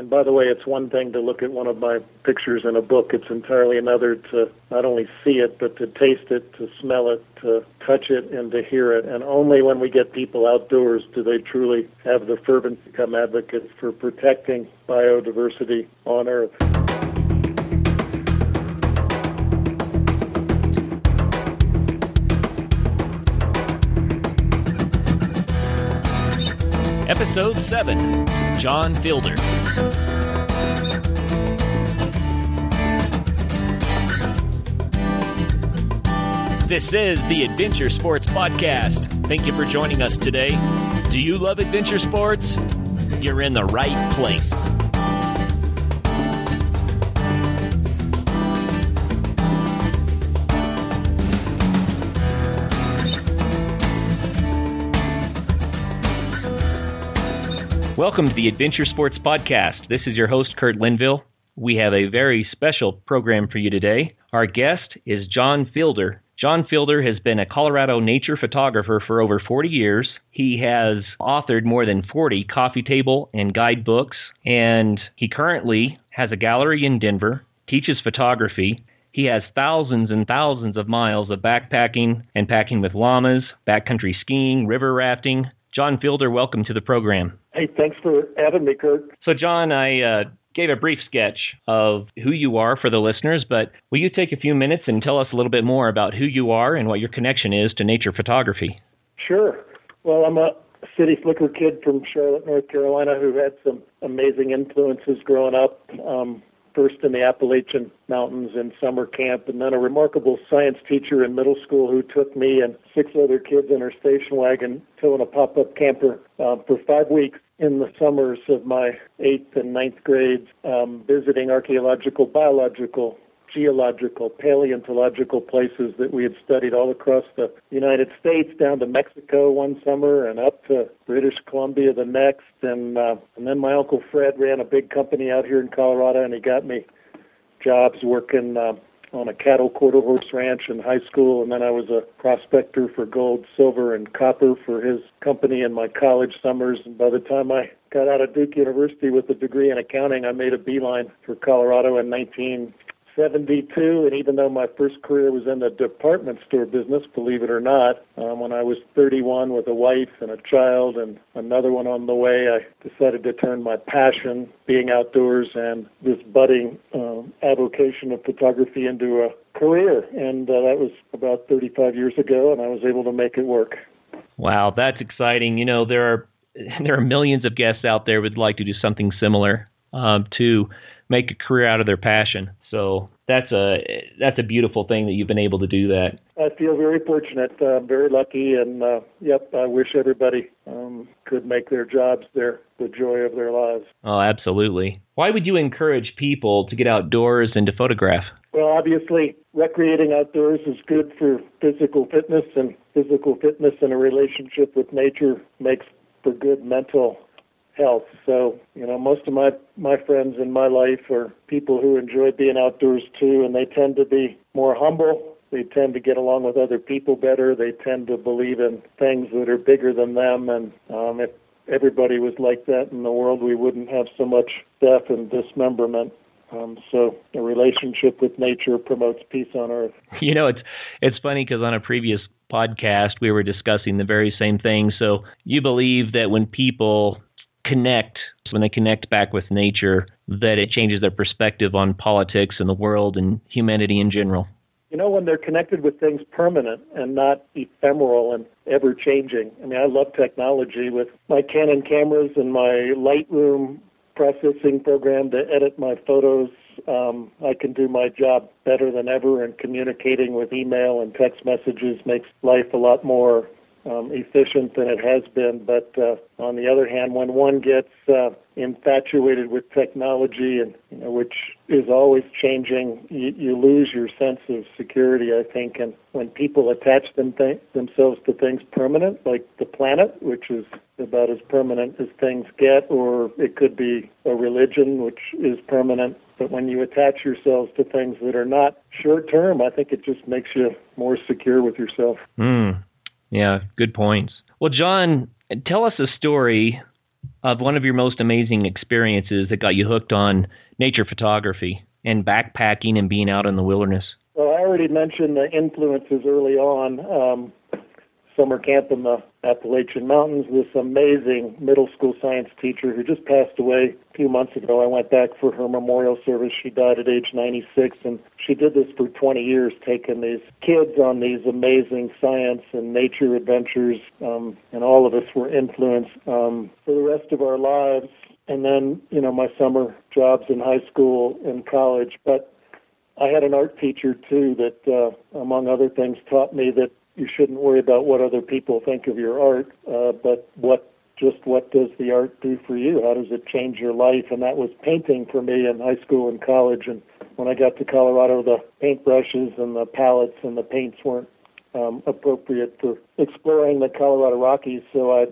And by the way, it's one thing to look at one of my pictures in a book. It's entirely another to not only see it, but to taste it, to smell it, to touch it, and to hear it. And only when we get people outdoors do they truly have the fervent to become advocates for protecting biodiversity on Earth. Episode 7 John Fielder. This is the Adventure Sports Podcast. Thank you for joining us today. Do you love adventure sports? You're in the right place. Welcome to the Adventure Sports Podcast. This is your host, Kurt Linville. We have a very special program for you today. Our guest is John Fielder. John Fielder has been a Colorado nature photographer for over 40 years. He has authored more than 40 coffee table and guide books, and he currently has a gallery in Denver, teaches photography. He has thousands and thousands of miles of backpacking and packing with llamas, backcountry skiing, river rafting. John Fielder, welcome to the program. Hey, thanks for having me, Kurt. So, John, I uh, gave a brief sketch of who you are for the listeners, but will you take a few minutes and tell us a little bit more about who you are and what your connection is to nature photography? Sure. Well, I'm a city slicker kid from Charlotte, North Carolina, who had some amazing influences growing up. Um, first in the Appalachian Mountains in summer camp, and then a remarkable science teacher in middle school who took me and six other kids in her station wagon towing a pop-up camper uh, for five weeks in the summers of my eighth and ninth grades, um, visiting archaeological, biological, geological, paleontological places that we had studied all across the United States, down to Mexico one summer and up to British Columbia the next. And uh, and then my uncle Fred ran a big company out here in Colorado, and he got me jobs working. Uh, on a cattle quarter horse ranch in high school, and then I was a prospector for gold, silver, and copper for his company in my college summers. And by the time I got out of Duke University with a degree in accounting, I made a beeline for Colorado in 19 72, and even though my first career was in the department store business, believe it or not, um, when I was 31 with a wife and a child and another one on the way, I decided to turn my passion, being outdoors, and this budding um, avocation of photography into a career. And uh, that was about 35 years ago, and I was able to make it work. Wow, that's exciting. You know, there are there are millions of guests out there would like to do something similar um, to make a career out of their passion. So that's a that's a beautiful thing that you've been able to do that. I feel very fortunate, uh, very lucky, and uh, yep, I wish everybody um, could make their jobs their the joy of their lives. Oh, absolutely. Why would you encourage people to get outdoors and to photograph? Well, obviously, recreating outdoors is good for physical fitness, and physical fitness in a relationship with nature makes for good mental health. So, you know, most of my my friends in my life are people who enjoy being outdoors too, and they tend to be more humble. They tend to get along with other people better. They tend to believe in things that are bigger than them. And um, if everybody was like that in the world, we wouldn't have so much death and dismemberment. Um, so a relationship with nature promotes peace on earth. You know, it's it's funny because on a previous podcast we were discussing the very same thing. So you believe that when people connect, when they connect back with nature, that it changes their perspective on politics and the world and humanity in general. You know, when they're connected with things permanent and not ephemeral and ever changing. I mean, I love technology with my Canon cameras and my Lightroom processing program to edit my photos. Um, I can do my job better than ever, and communicating with email and text messages makes life a lot more um, efficient than it has been. But uh, on the other hand, when one gets uh, infatuated with technology, and you know, which is always changing, you, you lose your sense of security. I think, and when people attach them th- themselves to things permanent, like the planet, which is about as permanent as things get, or it could be a religion, which is permanent. But when you attach yourselves to things that are not short term, I think it just makes you more secure with yourself. Mm. Yeah, good points. Well, John, tell us a story of one of your most amazing experiences that got you hooked on nature photography and backpacking and being out in the wilderness? Well, I already mentioned the influences early on. Um, summer camp in the Appalachian Mountains. This amazing middle school science teacher who just passed away a few months ago. I went back for her memorial service. She died at age 96, and she did this for 20 years, taking these kids on these amazing science and nature adventures, um, and all of us were influenced um, for the rest of our lives. And then, you know, my summer jobs in high school and college, but I had an art teacher too that, uh, among other things, taught me that you shouldn't worry about what other people think of your art, uh, but what just what does the art do for you? How does it change your life? And that was painting for me in high school and college. And when I got to Colorado, the paintbrushes and the palettes and the paints weren't um, appropriate for exploring the Colorado Rockies. So I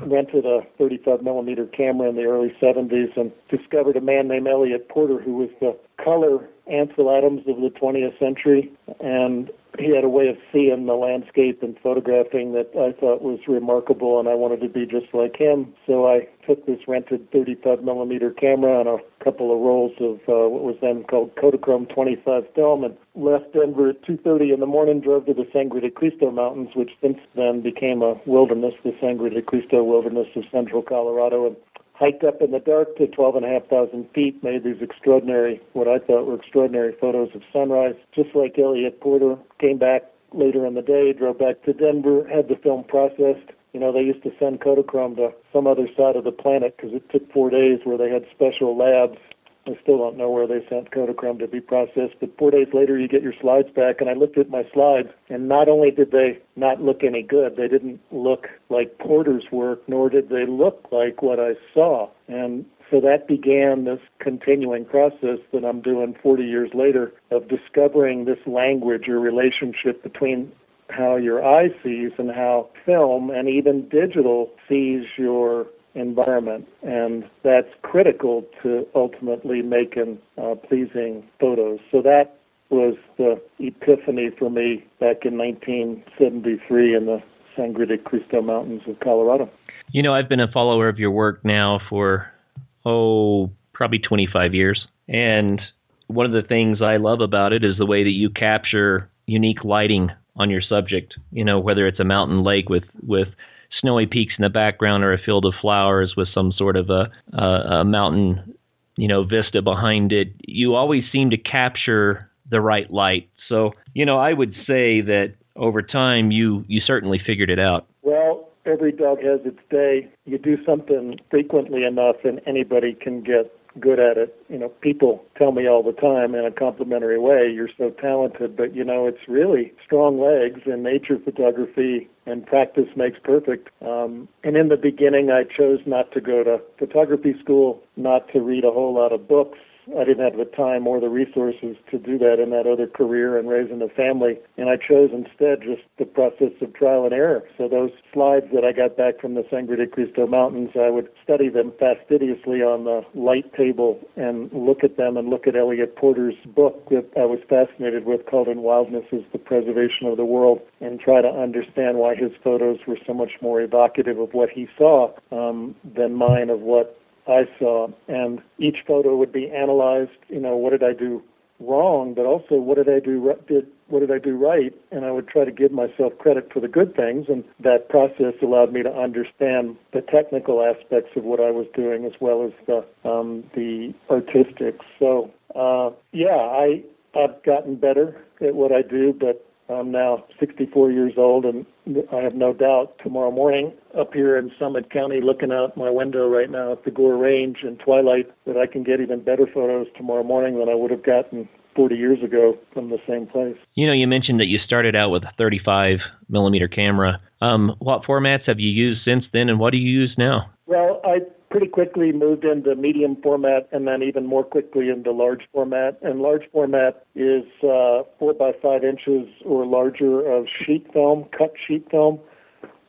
rented a 35 millimeter camera in the early 70s and discovered a man named Eliot Porter who was the color Ansel Adams of the 20th century. And he had a way of seeing the landscape and photographing that I thought was remarkable, and I wanted to be just like him. So I took this rented 35 millimeter camera and a couple of rolls of uh, what was then called Kodachrome 25 film, and left Denver at 2:30 in the morning. Drove to the Sangre de Cristo Mountains, which since then became a wilderness, the Sangre de Cristo Wilderness of central Colorado, and hiked up in the dark to 12,500 feet, made these extraordinary, what I thought were extraordinary photos of sunrise, just like Eliot Porter. Came back later in the day, drove back to Denver, had the film processed. You know, they used to send Kodachrome to some other side of the planet because it took four days where they had special labs I still don't know where they sent Kodachrome to be processed, but four days later you get your slides back, and I looked at my slides, and not only did they not look any good, they didn't look like Porter's work, nor did they look like what I saw. And so that began this continuing process that I'm doing 40 years later of discovering this language or relationship between how your eye sees and how film and even digital sees your environment, and that's critical to ultimately making uh, pleasing photos. So that was the epiphany for me back in 1973 in the Sangre de Cristo Mountains of Colorado. You know, I've been a follower of your work now for, oh, probably 25 years. And one of the things I love about it is the way that you capture unique lighting on your subject. You know, whether it's a mountain lake with, with snowy peaks in the background or a field of flowers with some sort of a, a, a mountain, you know, vista behind it. You always seem to capture the right light. So, you know, I would say that over time you you certainly figured it out. Well, every dog has its day. You do something frequently enough and anybody can get good at it. You know, people tell me all the time in a complimentary way, you're so talented, but you know, it's really strong legs and nature photography and practice makes perfect. Um, and in the beginning, I chose not to go to photography school, not to read a whole lot of books, I didn't have the time or the resources to do that in that other career and raising a family. And I chose instead just the process of trial and error. So those slides that I got back from the Sangre de Cristo Mountains, I would study them fastidiously on the light table and look at them and look at Eliot Porter's book that I was fascinated with called In Wildness is the Preservation of the World and try to understand why his photos were so much more evocative of what he saw um, than mine of what I saw, and each photo would be analyzed. You know, what did I do wrong, but also what did I do did what did I do right, and I would try to give myself credit for the good things, and that process allowed me to understand the technical aspects of what I was doing as well as the um, the artistic. So uh, yeah, I I've gotten better at what I do, but I'm now 64 years old, and I have no doubt tomorrow morning up here in Summit County, looking out my window right now at the Gore Range and twilight, that I can get even better photos tomorrow morning than I would have gotten 40 years ago from the same place. You know, you mentioned that you started out with a 35 millimeter camera. Um, what formats have you used since then, and what do you use now? Well, I pretty quickly moved into medium format and then even more quickly into large format. And large format is uh, four by five inches or larger of sheet film, cut sheet film.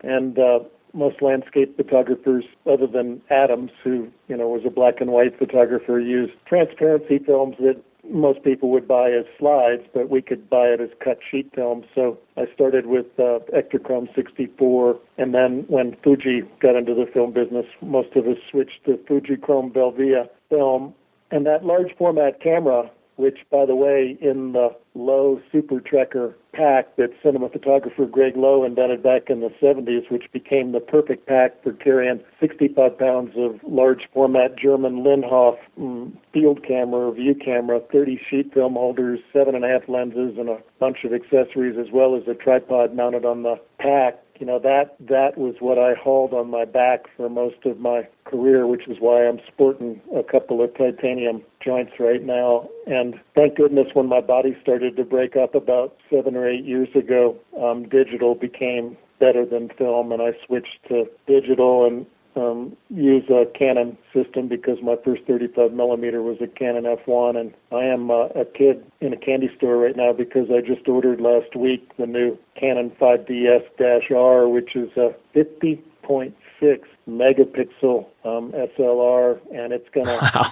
And uh, most landscape photographers, other than Adams, who you know was a black and white photographer, use transparency films that most people would buy as slides, but we could buy it as cut sheet film. So I started with uh, Ektachrome 64, and then when Fuji got into the film business, most of us switched to Fujichrome Velvia film. And that large format camera which, by the way, in the Lowe Super Trekker pack that cinema photographer Greg Lowe invented back in the 70s, which became the perfect pack for carrying 65 pounds of large format German Linhof mm, field camera, view camera, 30 sheet film holders, seven and a half lenses, and a bunch of accessories, as well as a tripod mounted on the pack. You know that that was what I hauled on my back for most of my career, which is why I'm sporting a couple of titanium joints right now. And thank goodness, when my body started to break up about seven or eight years ago, um, digital became better than film, and I switched to digital. And um, use a Canon system because my first 35 millimeter was a Canon F1, and I am uh, a kid in a candy store right now because I just ordered last week the new Canon 5DS-R, which is a 50.6 megapixel um, SLR, and it's going to wow.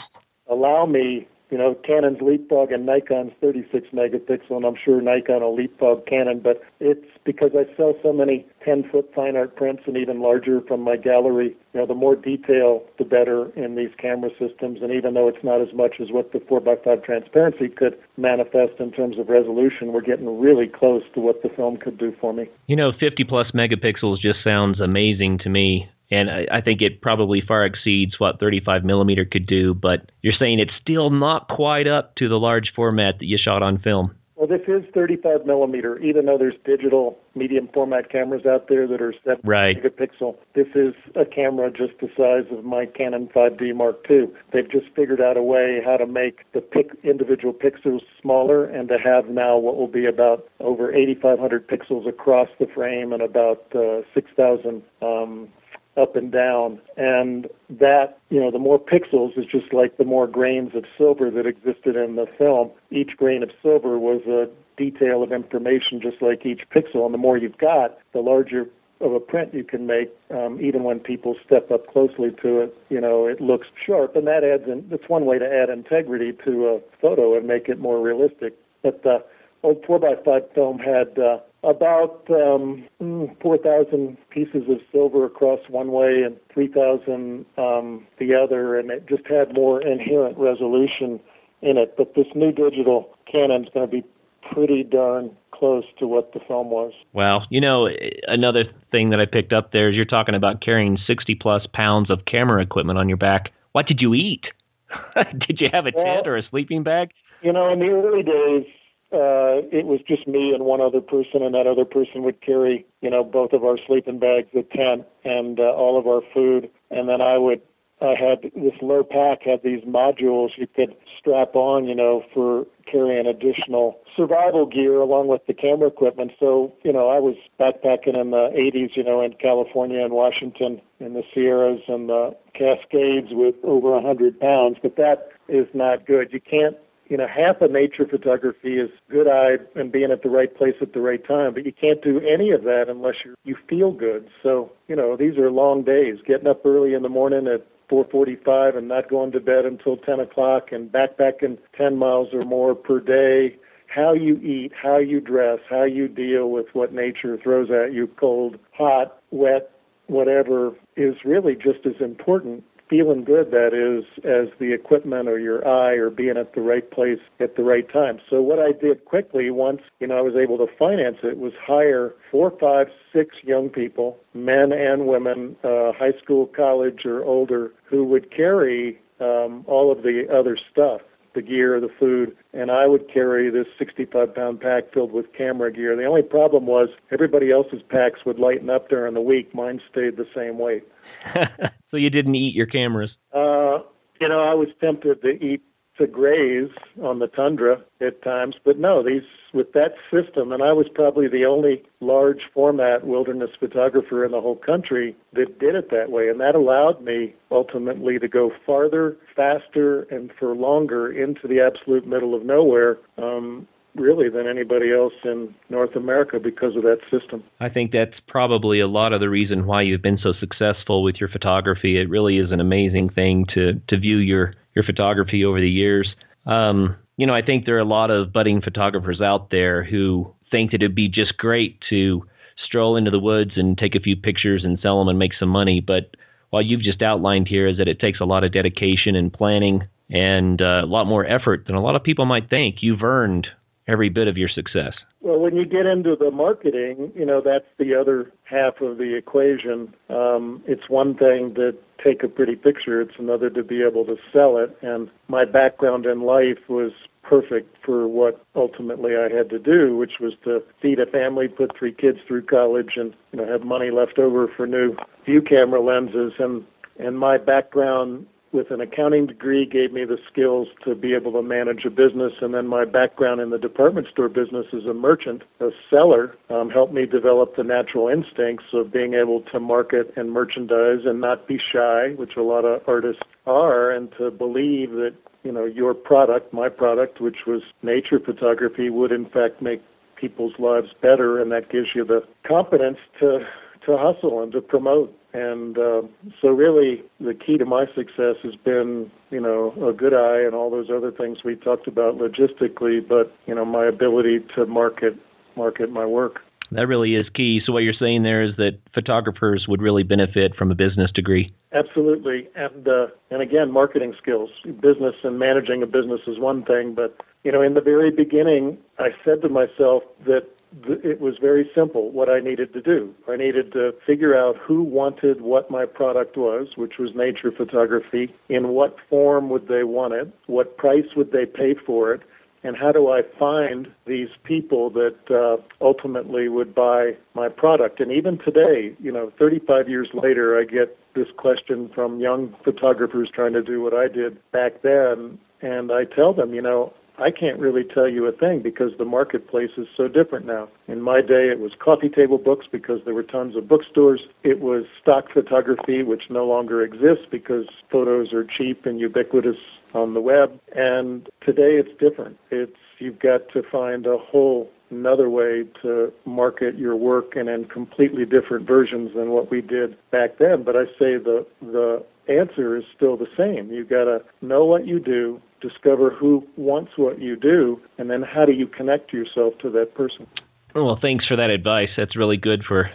allow me you know, Canon's leapfrog and Nikon's 36 megapixel, and I'm sure Nikon will leapfrog Canon, but it's because I sell so many 10 foot fine art prints and even larger from my gallery. You know, the more detail, the better in these camera systems. And even though it's not as much as what the 4x5 transparency could manifest in terms of resolution, we're getting really close to what the film could do for me. You know, 50 plus megapixels just sounds amazing to me and I, I think it probably far exceeds what 35 millimeter could do. But you're saying it's still not quite up to the large format that you shot on film. Well, this is 35 millimeter, even though there's digital medium format cameras out there that are 7 right. megapixel. This is a camera just the size of my Canon 5D Mark II. They've just figured out a way how to make the pic- individual pixels smaller and to have now what will be about over 8,500 pixels across the frame and about uh, 6,000 um, up and down. And that, you know, the more pixels is just like the more grains of silver that existed in the film. Each grain of silver was a detail of information just like each pixel. And the more you've got, the larger of a print you can make, um, even when people step up closely to it, you know, it looks sharp. And that adds in, that's one way to add integrity to a photo and make it more realistic. But the old 4x5 film had uh, about um, mm, 4,000 pieces of silver across one way and 3,000 um, the other, and it just had more inherent resolution in it. But this new digital Canon's going to be pretty darn close to what the film was. Well, you know, another thing that I picked up there is you're talking about carrying 60 plus pounds of camera equipment on your back. What did you eat? did you have a well, tent or a sleeping bag? You know, in the early days, uh, it was just me and one other person, and that other person would carry, you know, both of our sleeping bags, the tent, and uh, all of our food. And then I would, I had this Lowe pack had these modules you could strap on, you know, for carrying additional survival gear along with the camera equipment. So, you know, I was backpacking in the 80s, you know, in California and Washington in the Sierras and the Cascades with over 100 pounds, but that is not good. You can't you know, half of nature photography is good eye and being at the right place at the right time, but you can't do any of that unless you you feel good. So, you know, these are long days. Getting up early in the morning at 4:45 and not going to bed until 10 o'clock, and backpacking 10 miles or more per day. How you eat, how you dress, how you deal with what nature throws at you, cold, hot, wet, whatever, is really just as important feeling good that is as the equipment or your eye or being at the right place at the right time. So what I did quickly once, you know, I was able to finance it was hire four, five, six young people, men and women, uh, high school, college or older, who would carry um, all of the other stuff the gear, the food, and I would carry this 65 pound pack filled with camera gear. The only problem was everybody else's packs would lighten up during the week. Mine stayed the same weight. so you didn't eat your cameras? Uh, you know, I was tempted to eat to graze on the tundra at times, but no, these with that system, and I was probably the only large format wilderness photographer in the whole country that did it that way, and that allowed me ultimately to go farther, faster, and for longer into the absolute middle of nowhere. Um, really than anybody else in North America because of that system. I think that's probably a lot of the reason why you've been so successful with your photography. It really is an amazing thing to to view your your photography over the years. Um, you know, I think there are a lot of budding photographers out there who think that it'd be just great to stroll into the woods and take a few pictures and sell them and make some money. But what you've just outlined here is that it takes a lot of dedication and planning and uh, a lot more effort than a lot of people might think. You've earned every bit of your success. Well, when you get into the marketing, you know, that's the other half of the equation. Um, it's one thing to take a pretty picture, it's another to be able to sell it. And my background in life was perfect for what ultimately I had to do, which was to feed a family, put three kids through college, and you know have money left over for new view camera lenses. And and my background with an accounting degree gave me the skills to be able to manage a business. And then my background in the department store business as a merchant a seller um, helped me develop the natural instincts of being able to market and merchandise and not be shy which a lot of artists are and to believe that you know your product my product which was nature photography would in fact make people's lives better. And that gives you the confidence to to hustle and to promote and uh, so, really, the key to my success has been, you know, a good eye and all those other things we talked about logistically, but you know, my ability to market market my work. That really is key. So, what you're saying there is that photographers would really benefit from a business degree. Absolutely, and uh, and again, marketing skills, business and managing a business is one thing, but you know, in the very beginning, I said to myself that it was very simple what I needed to do. I needed to figure out who wanted what my product was, which was nature photography, in what form would they want it, what price would they pay for it, and how do I find these people that uh, ultimately would buy my product. And even today, you know, 35 years later, I get this question from young photographers trying to do what I did back then. And I tell them, you know, I can't really tell you a thing because the marketplace is so different now. In my day, it was coffee table books because there were tons of bookstores. It was stock photography, which no longer exists because photos are cheap and ubiquitous on the web. And today it's different. It's you've got to find a whole another way to market your work and in completely different versions than what we did back then. But I say the the answer is still the same. You've got to know what you do, discover who wants what you do, and then how do you connect yourself to that person. Well, thanks for that advice. That's really good for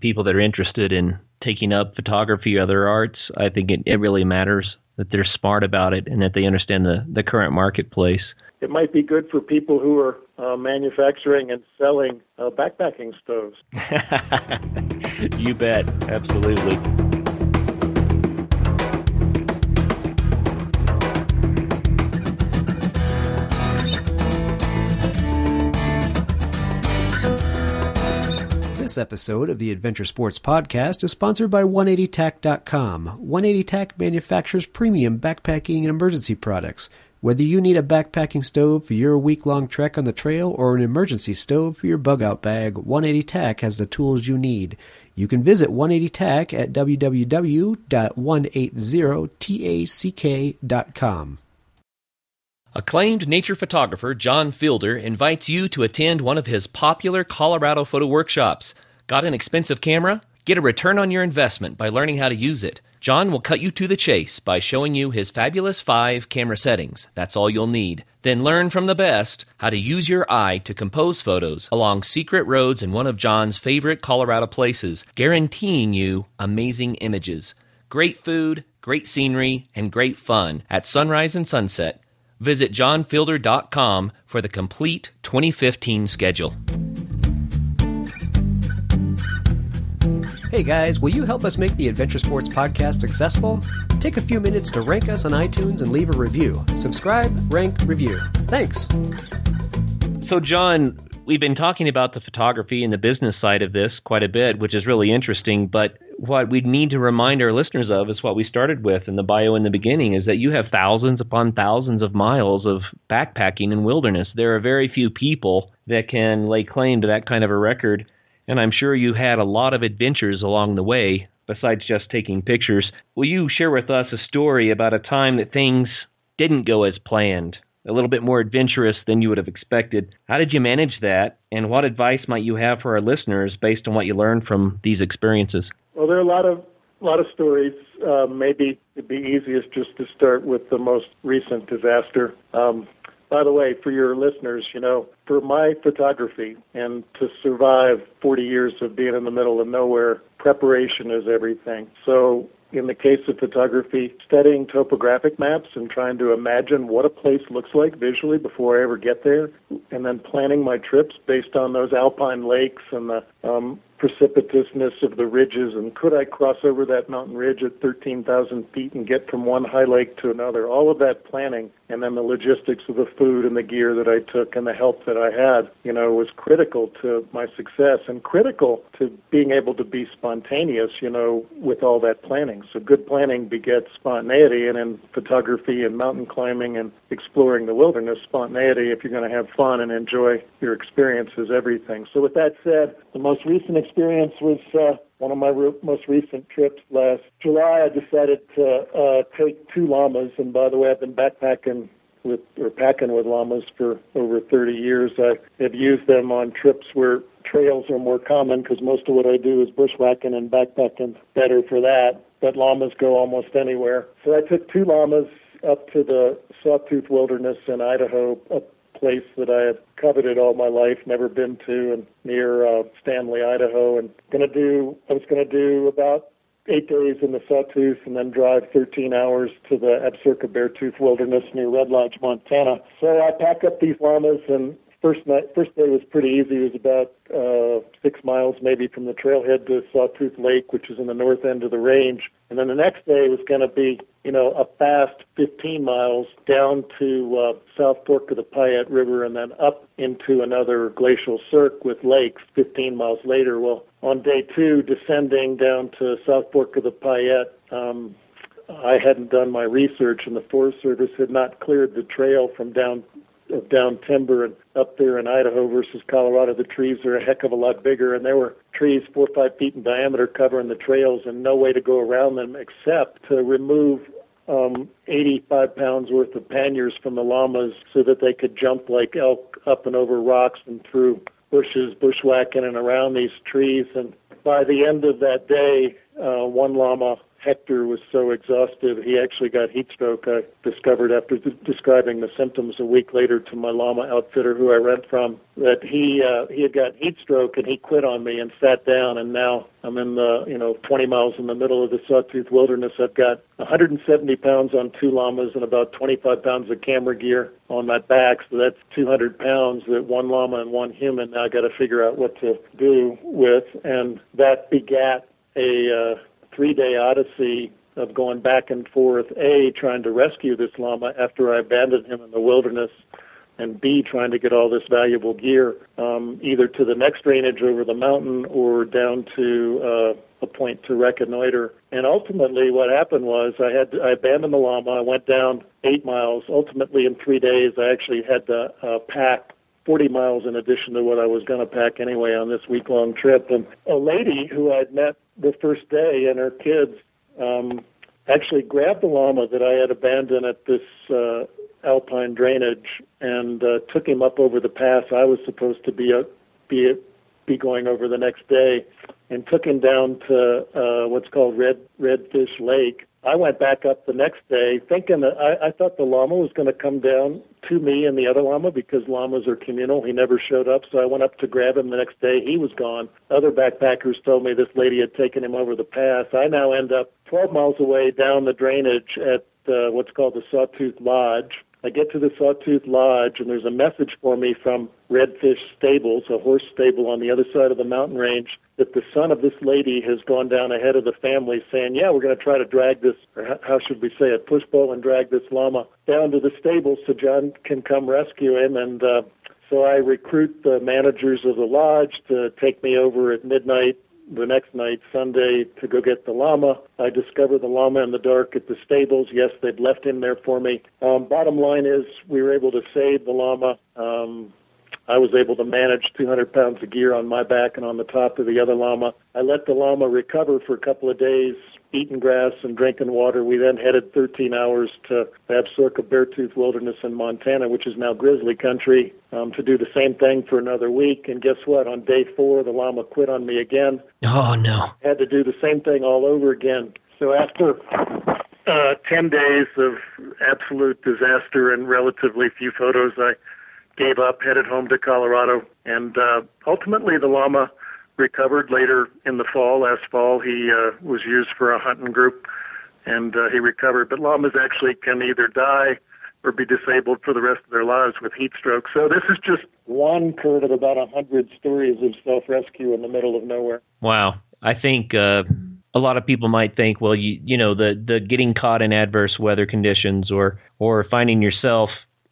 people that are interested in taking up photography or other arts. I think it, it really matters that they're smart about it and that they understand the, the current marketplace. It might be good for people who are uh, manufacturing and selling uh, backpacking stoves. you bet. Absolutely. This episode of the Adventure Sports Podcast is sponsored by 180TAC.com. 180TAC manufactures premium backpacking and emergency products. Whether you need a backpacking stove for your week long trek on the trail or an emergency stove for your bug out bag, 180TAC has the tools you need. You can visit 180TAC at www.180tac.com. Acclaimed nature photographer John Fielder invites you to attend one of his popular Colorado photo workshops. Got an expensive camera? Get a return on your investment by learning how to use it. John will cut you to the chase by showing you his fabulous five camera settings. That's all you'll need. Then learn from the best how to use your eye to compose photos along secret roads in one of John's favorite Colorado places, guaranteeing you amazing images. Great food, great scenery, and great fun at sunrise and sunset Visit johnfielder.com for the complete 2015 schedule. Hey guys, will you help us make the Adventure Sports Podcast successful? Take a few minutes to rank us on iTunes and leave a review. Subscribe, rank, review. Thanks. So, John, we've been talking about the photography and the business side of this quite a bit, which is really interesting. But what we need to remind our listeners of is what we started with in the bio in the beginning is that you have thousands upon thousands of miles of backpacking in wilderness. There are very few people that can lay claim to that kind of a record. And I'm sure you had a lot of adventures along the way besides just taking pictures. Will you share with us a story about a time that things didn't go as planned? a little bit more adventurous than you would have expected. How did you manage that, and what advice might you have for our listeners based on what you learned from these experiences? Well, there are a lot of a lot of stories. Uh, maybe it'd be easiest just to start with the most recent disaster. Um, by the way, for your listeners, you know, for my photography and to survive 40 years of being in the middle of nowhere, preparation is everything. So in the case of photography, studying topographic maps and trying to imagine what a place looks like visually before I ever get there, and then planning my trips based on those alpine lakes and the um, precipitousness of the ridges and could I cross over that mountain ridge at 13,000 feet and get from one high lake to another. All of that planning and then the logistics of the food and the gear that I took and the help that I had, you know, was critical to my success and critical to being able to be spontaneous, you know, with all that planning. So good planning begets spontaneity and in photography and mountain climbing and exploring the wilderness, spontaneity if you're going to have fun and enjoy your experience is everything. So with that said, the most recent experience was uh, one of my re- most recent trips last July. I decided to uh, take two llamas, and by the way, I've been backpacking with or packing with llamas for over 30 years. I have used them on trips where trails are more common because most of what I do is bushwhacking and backpacking. Better for that, but llamas go almost anywhere. So I took two llamas up to the Sawtooth Wilderness in Idaho, up place that I had coveted all my life, never been to, and near uh, Stanley, Idaho, and gonna do. I was gonna do about eight days in the Sawtooth and then drive 13 hours to the Absaroka Beartooth Wilderness near Red Lodge, Montana. So I pack up these llamas and first night, first day was pretty easy. It was about uh, six miles maybe from the trailhead to Sawtooth Lake, which is in the north end of the range. And then the next day was going to be, you know, a fast 15 miles down to uh, South Fork of the Payette River and then up into another glacial cirque with lakes 15 miles later. Well, on day two, descending down to South Fork of the Payette, um, I hadn't done my research, and the Forest Service had not cleared the trail from down of down timber and up there in Idaho versus Colorado, the trees are a heck of a lot bigger, and there were trees four or five feet in diameter covering the trails, and no way to go around them except to remove um, 85 pounds worth of panniers from the llamas so that they could jump like elk up and over rocks and through bushes, bushwhacking and around these trees. And by the end of that day, uh, one llama Hector was so exhausted he actually got heat stroke. I discovered after describing the symptoms a week later to my llama outfitter who I rent from that he uh, he had got heat stroke and he quit on me and sat down and now I'm in the you know 20 miles in the middle of the Sawtooth Wilderness. I've got 170 pounds on two llamas and about 25 pounds of camera gear on my back, so that's 200 pounds that one llama and one human. Now I got to figure out what to do with, and that begat a uh, three day odyssey of going back and forth, A, trying to rescue this llama after I abandoned him in the wilderness, and B, trying to get all this valuable gear um, either to the next drainage over the mountain or down to uh, a point to reconnoiter. And ultimately, what happened was I had to, I abandoned the llama. I went down eight miles. Ultimately, in three days, I actually had to uh, pack 40 miles in addition to what I was going to pack anyway on this week long trip. And a lady who I'd met the first day and her kids um, actually grabbed the llama that I had abandoned at this uh, alpine drainage and uh, took him up over the pass I was supposed to be a, be a, be going over the next day, and took him down to uh, what's called Red Redfish Lake. I went back up the next day thinking that I, I thought the llama was going to come down to me and the other llama because llamas are communal. He never showed up, so I went up to grab him the next day. He was gone. Other backpackers told me this lady had taken him over the pass. I now end up 12 miles away down the drainage at uh, what's called the Sawtooth Lodge I get to the Sawtooth Lodge, and there's a message for me from Redfish Stables, a horse stable on the other side of the mountain range, that the son of this lady has gone down ahead of the family saying, Yeah, we're going to try to drag this, or how should we say it, push pull and drag this llama down to the stables so John can come rescue him. And uh, so I recruit the managers of the lodge to take me over at midnight the next night, Sunday, to go get the llama. I discovered the llama in the dark at the stables. Yes, they'd left him there for me. Um, bottom line is, we were able to save the llama. Um, I was able to manage 200 pounds of gear on my back and on the top of the other llama. I let the llama recover for a couple of days, eating grass and drinking water. We then headed 13 hours to Absaroka Beartooth Wilderness in Montana, which is now grizzly country, um, to do the same thing for another week. And guess what? On day four, the llama quit on me again. Oh, no. Had to do the same thing all over again. So after uh, 10 days of absolute disaster and relatively few photos, I gave up, headed home to Colorado, and uh, ultimately the llama recovered later in the fall. Last fall, he uh, was used for a hunting group, and uh, he recovered. But llamas actually can either die or be disabled for the rest of their lives with heat stroke. So this is just one, Kurt, of about a hundred stories of self-rescue in the middle of nowhere. Wow, I think. Uh a lot of people might think, well, you you know, the the getting caught in adverse weather conditions or or finding yourself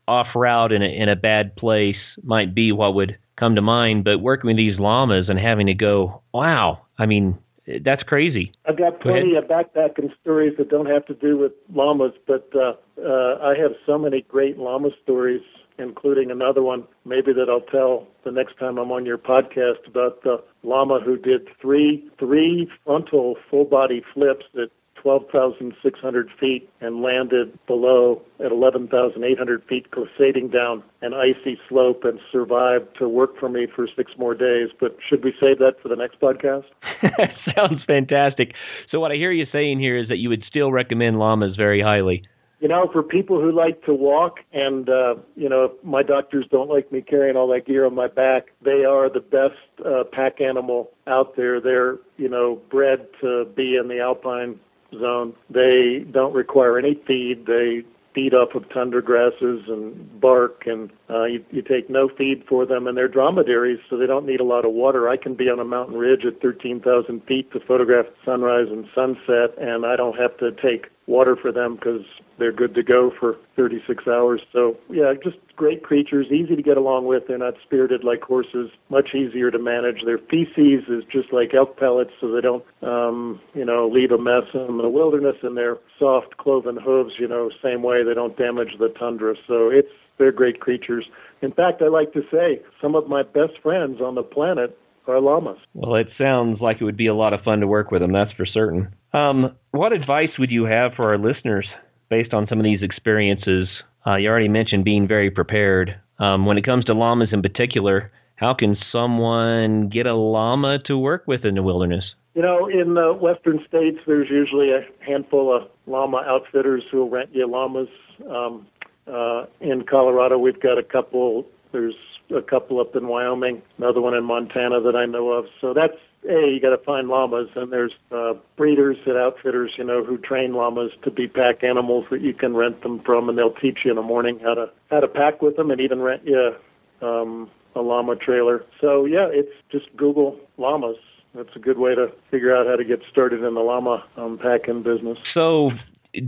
off route in a in a bad place might be what would come to mind. But working with these llamas and having to go, wow, I mean, that's crazy. I've got plenty of backpacking stories that don't have to do with llamas, but uh, uh, I have so many great llama stories including another one maybe that I'll tell the next time I'm on your podcast about the llama who did three three frontal full body flips at 12,600 feet and landed below at 11,800 feet, glissading down an icy slope and survived to work for me for six more days. But should we save that for the next podcast? Sounds fantastic. So, what I hear you saying here is that you would still recommend llamas very highly you know, for people who like to walk, and uh, you know, my doctors don't like me carrying all that gear on my back. They are the best uh, pack animal out there. They're you know bred to be in the alpine zone. They don't require any feed. They feed off of tundra grasses and bark, and uh, you, you take no feed for them. And they're dromedaries, so they don't need a lot of water. I can be on a mountain ridge at 13,000 feet to photograph sunrise and sunset, and I don't have to take water for them because they're good to go for 36 hours. So, yeah, just great creatures, easy to get along with. They're not spirited like horses, much easier to manage. Their feces is just like elk pellets, so they don't, um, you know, leave a mess in the wilderness. And their soft cloven hooves, you know, same way, they don't damage the tundra. So it's they're great creatures. In fact, I like to say some of my best friends on the planet are llamas. Well, it sounds like it would be a lot of fun to work with them, that's for certain. Um, what advice would you have for our listeners based on some of these experiences? Uh, you already mentioned being very prepared. Um, when it comes to llamas in particular, how can someone get a llama to work with in the wilderness? You know, in the western states, there's usually a handful of llama outfitters who will rent you llamas. Um, uh, in Colorado, we've got a couple. There's a couple up in Wyoming, another one in Montana that I know of. So that's a you got to find llamas, and there's uh, breeders and outfitters, you know, who train llamas to be pack animals that you can rent them from, and they'll teach you in the morning how to how to pack with them, and even rent you um, a llama trailer. So yeah, it's just Google llamas. That's a good way to figure out how to get started in the llama um, packing business. So,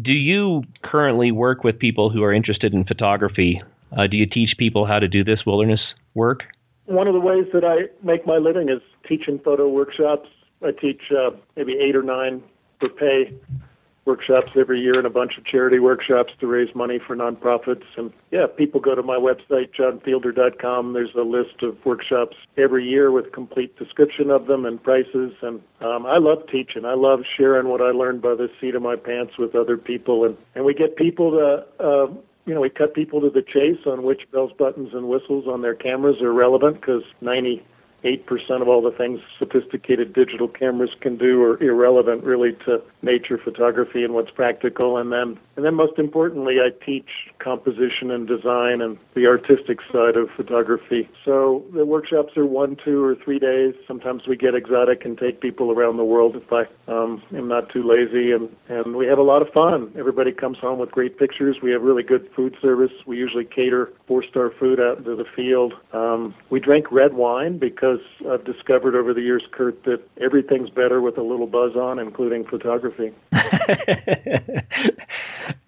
do you currently work with people who are interested in photography? Uh, do you teach people how to do this wilderness work? One of the ways that I make my living is teaching photo workshops. I teach uh, maybe eight or nine for pay workshops every year and a bunch of charity workshops to raise money for nonprofits. And yeah, people go to my website, johnfielder.com. There's a list of workshops every year with complete description of them and prices. And um, I love teaching. I love sharing what I learned by the seat of my pants with other people. And, and we get people to, uh, you know, we cut people to the chase on which bells, buttons, and whistles on their cameras are relevant because 90 8% of all the things sophisticated digital cameras can do are irrelevant really to nature photography and what's practical and then and then most importantly I teach composition and design and the artistic side of photography. So the workshops are 1 2 or 3 days. Sometimes we get exotic and take people around the world if I um am not too lazy and and we have a lot of fun. Everybody comes home with great pictures. We have really good food service. We usually cater four-star food out into the field. Um we drink red wine because I've uh, discovered over the years, Kurt, that everything's better with a little buzz on, including photography.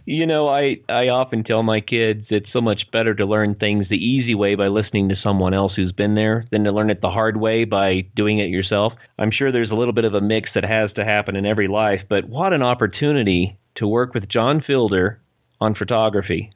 you know, I I often tell my kids it's so much better to learn things the easy way by listening to someone else who's been there than to learn it the hard way by doing it yourself. I'm sure there's a little bit of a mix that has to happen in every life, but what an opportunity to work with John Fielder on photography.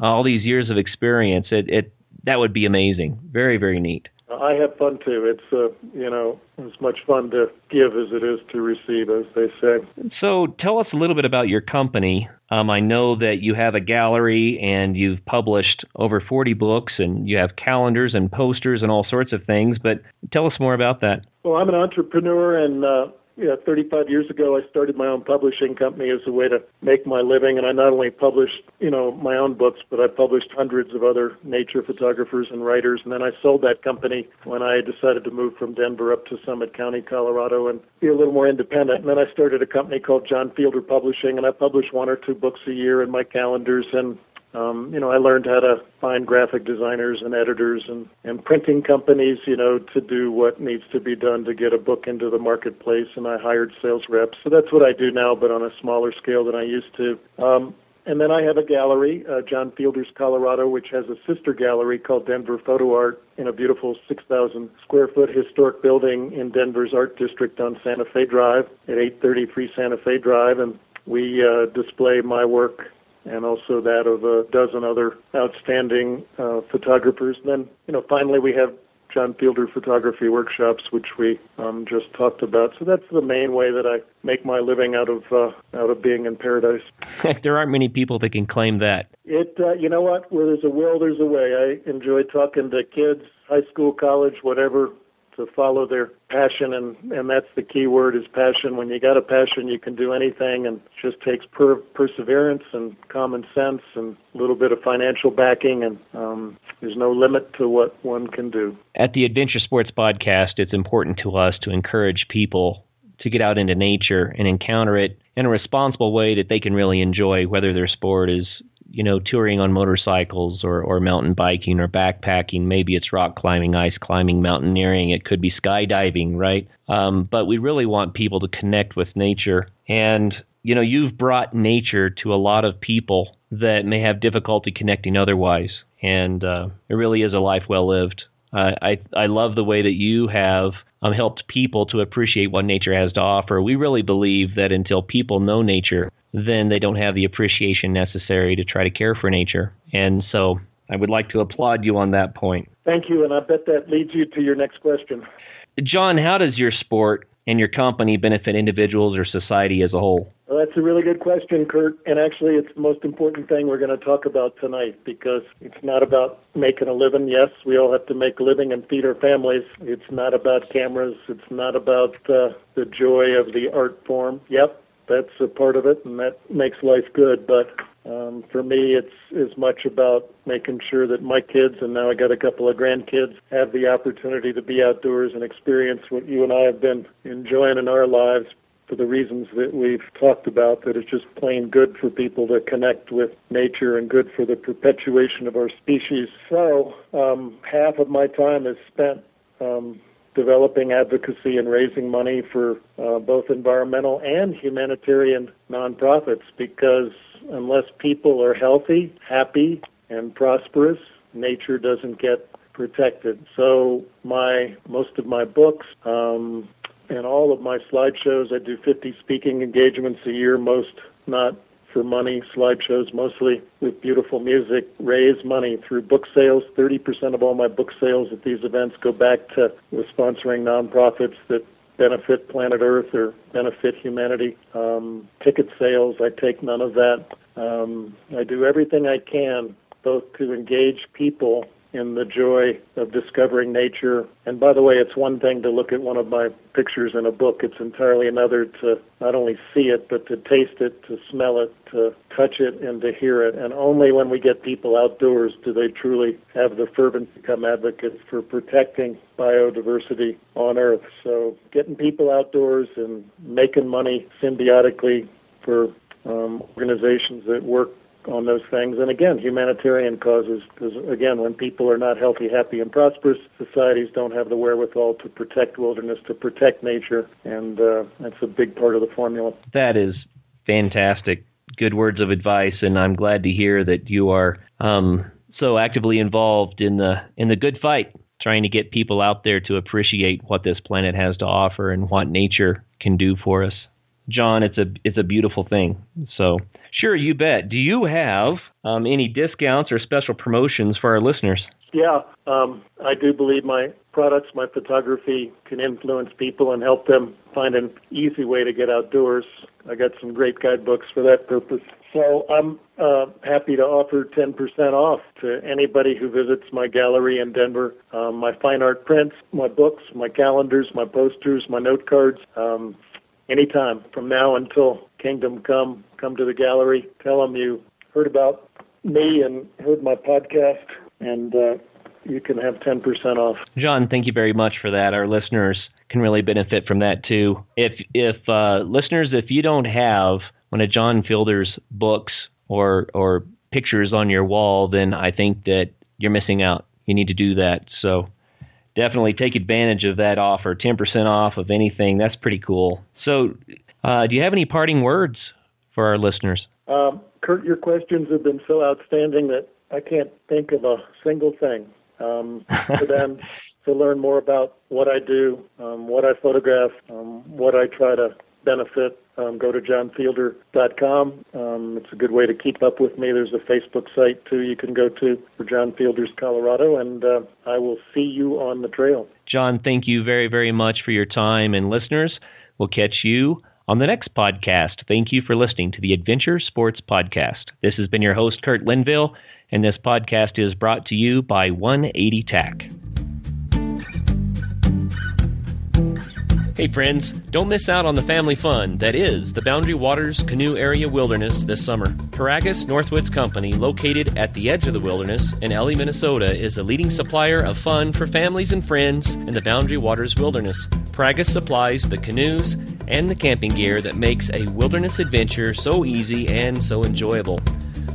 All these years of experience, it, it that would be amazing. Very, very neat. I have fun too. It's uh, you know as much fun to give as it is to receive, as they say. So tell us a little bit about your company. Um, I know that you have a gallery and you've published over 40 books and you have calendars and posters and all sorts of things. But tell us more about that. Well, I'm an entrepreneur and uh, you know, 35 years ago, I started my own publishing company as a way to make my living, and I not only published, you know, my own books, but I published hundreds of other nature photographers and writers. And then I sold that company when I decided to move from Denver up to Summit County, Colorado, and be a little more independent. And then I started a company called John Fielder Publishing, and I publish one or two books a year in my calendars and um, you know, I learned how to find graphic designers and editors and, and printing companies, you know, to do what needs to be done to get a book into the marketplace. And I hired sales reps. So that's what I do now, but on a smaller scale than I used to. Um, and then I have a gallery, uh, John Fielder's Colorado, which has a sister gallery called Denver Photo Art in a beautiful 6,000 square foot historic building in Denver's Art District on Santa Fe Drive at 833 Santa Fe Drive. And we uh, display my work and also that of a dozen other outstanding uh, photographers. And then, you know, finally we have John Fielder photography workshops, which we um, just talked about. So that's the main way that I make my living out of uh, out of being in paradise. there aren't many people that can claim that. It, uh, you know what? Where there's a will, there's a way. I enjoy talking to kids, high school, college, whatever, to follow their passion and and that's the key word is passion. When you got a passion you can do anything and it just takes per- perseverance and common sense and a little bit of financial backing and um, there's no limit to what one can do. At the adventure sports podcast it's important to us to encourage people to get out into nature and encounter it in a responsible way that they can really enjoy whether their sport is you know, touring on motorcycles or, or mountain biking or backpacking. Maybe it's rock climbing, ice climbing, mountaineering. It could be skydiving, right? Um, but we really want people to connect with nature. And, you know, you've brought nature to a lot of people that may have difficulty connecting otherwise. And uh, it really is a life well lived. Uh, I I love the way that you have um, helped people to appreciate what nature has to offer. We really believe that until people know nature, then they don't have the appreciation necessary to try to care for nature. And so I would like to applaud you on that point. Thank you, and I bet that leads you to your next question. John, how does your sport and your company benefit individuals or society as a whole? Well, that's a really good question, Kurt. And actually, it's the most important thing we're going to talk about tonight because it's not about making a living. Yes, we all have to make a living and feed our families. It's not about cameras. It's not about uh, the joy of the art form. Yep, that's a part of it, and that makes life good. But um, for me, it's as much about making sure that my kids, and now I got a couple of grandkids, have the opportunity to be outdoors and experience what you and I have been enjoying in our lives for the reasons that we've talked about, that it's just plain good for people to connect with nature and good for the perpetuation of our species. So, um, half of my time is spent um, developing advocacy and raising money for uh, both environmental and humanitarian nonprofits because unless people are healthy, happy, and prosperous, nature doesn't get protected. So my most of my books um, and all of my slideshows, I do 50 speaking engagements a year, most not for money, slideshows mostly with beautiful music, raise money through book sales. 30% of all my book sales at these events go back to sponsoring nonprofits that benefit planet Earth or benefit humanity. Um, ticket sales, I take none of that. Um, I do everything I can both to engage people in the joy of discovering nature. And by the way, it's one thing to look at one of my pictures in a book, it's entirely another to not only see it, but to taste it, to smell it, to touch it, and to hear it. And only when we get people outdoors do they truly have the fervent to become advocates for protecting biodiversity on Earth. So getting people outdoors and making money symbiotically for um, organizations that work on those things. And again, humanitarian causes, because again, when people are not healthy, happy, and prosperous, societies don't have the wherewithal to protect wilderness, to protect nature, and uh, that's a big part of the formula. That is fantastic. Good words of advice, and I'm glad to hear that you are um, so actively involved in the in the good fight, trying to get people out there to appreciate what this planet has to offer and what nature can do for us. John, it's a it's a beautiful thing. So sure, you bet. Do you have um, any discounts or special promotions for our listeners? Yeah, um, I do believe my products, my photography can influence people and help them find an easy way to get outdoors. I got some great guidebooks for that purpose. So I'm uh, happy to offer 10% off to anybody who visits my gallery in Denver. Um, my fine art prints, my books, my calendars, my posters, my note cards. Um, anytime from now until Kingdom Come. Come to the gallery. Tell them you heard about me and heard my podcast, and uh, you can have 10% off. John, thank you very much for that. Our listeners can really benefit from that too. If if uh, listeners, if you don't have one of John Fielder's books or or pictures on your wall, then I think that you're missing out. You need to do that. So definitely take advantage of that offer 10% off of anything. That's pretty cool. So, uh, do you have any parting words for our listeners? Um, Kurt, your questions have been so outstanding that I can't think of a single thing um, for them to learn more about what I do, um, what I photograph, um, what I try to benefit, um, go to johnfielder.com. Um, it's a good way to keep up with me. There's a Facebook site too you can go to for John Fielders Colorado, and uh, I will see you on the trail. John, thank you very, very much for your time, and listeners, we'll catch you on the next podcast. Thank you for listening to the Adventure Sports Podcast. This has been your host, Kurt Linville, and this podcast is brought to you by 180 TAC. Hey friends, don't miss out on the family fun that is the Boundary Waters Canoe Area Wilderness this summer. Piragis Northwoods Company, located at the edge of the wilderness in Ely, Minnesota, is a leading supplier of fun for families and friends in the Boundary Waters Wilderness. Piragis supplies the canoes and the camping gear that makes a wilderness adventure so easy and so enjoyable.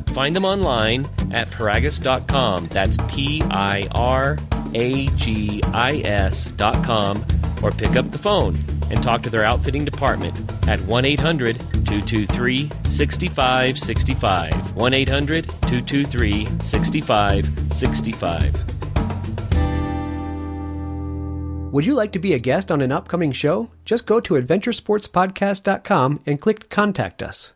Find them online at piragis.com. That's P I R A G I S.com or pick up the phone and talk to their outfitting department at 1 800 223 6565. 1 800 223 6565. Would you like to be a guest on an upcoming show? Just go to adventuresportspodcast.com and click Contact Us.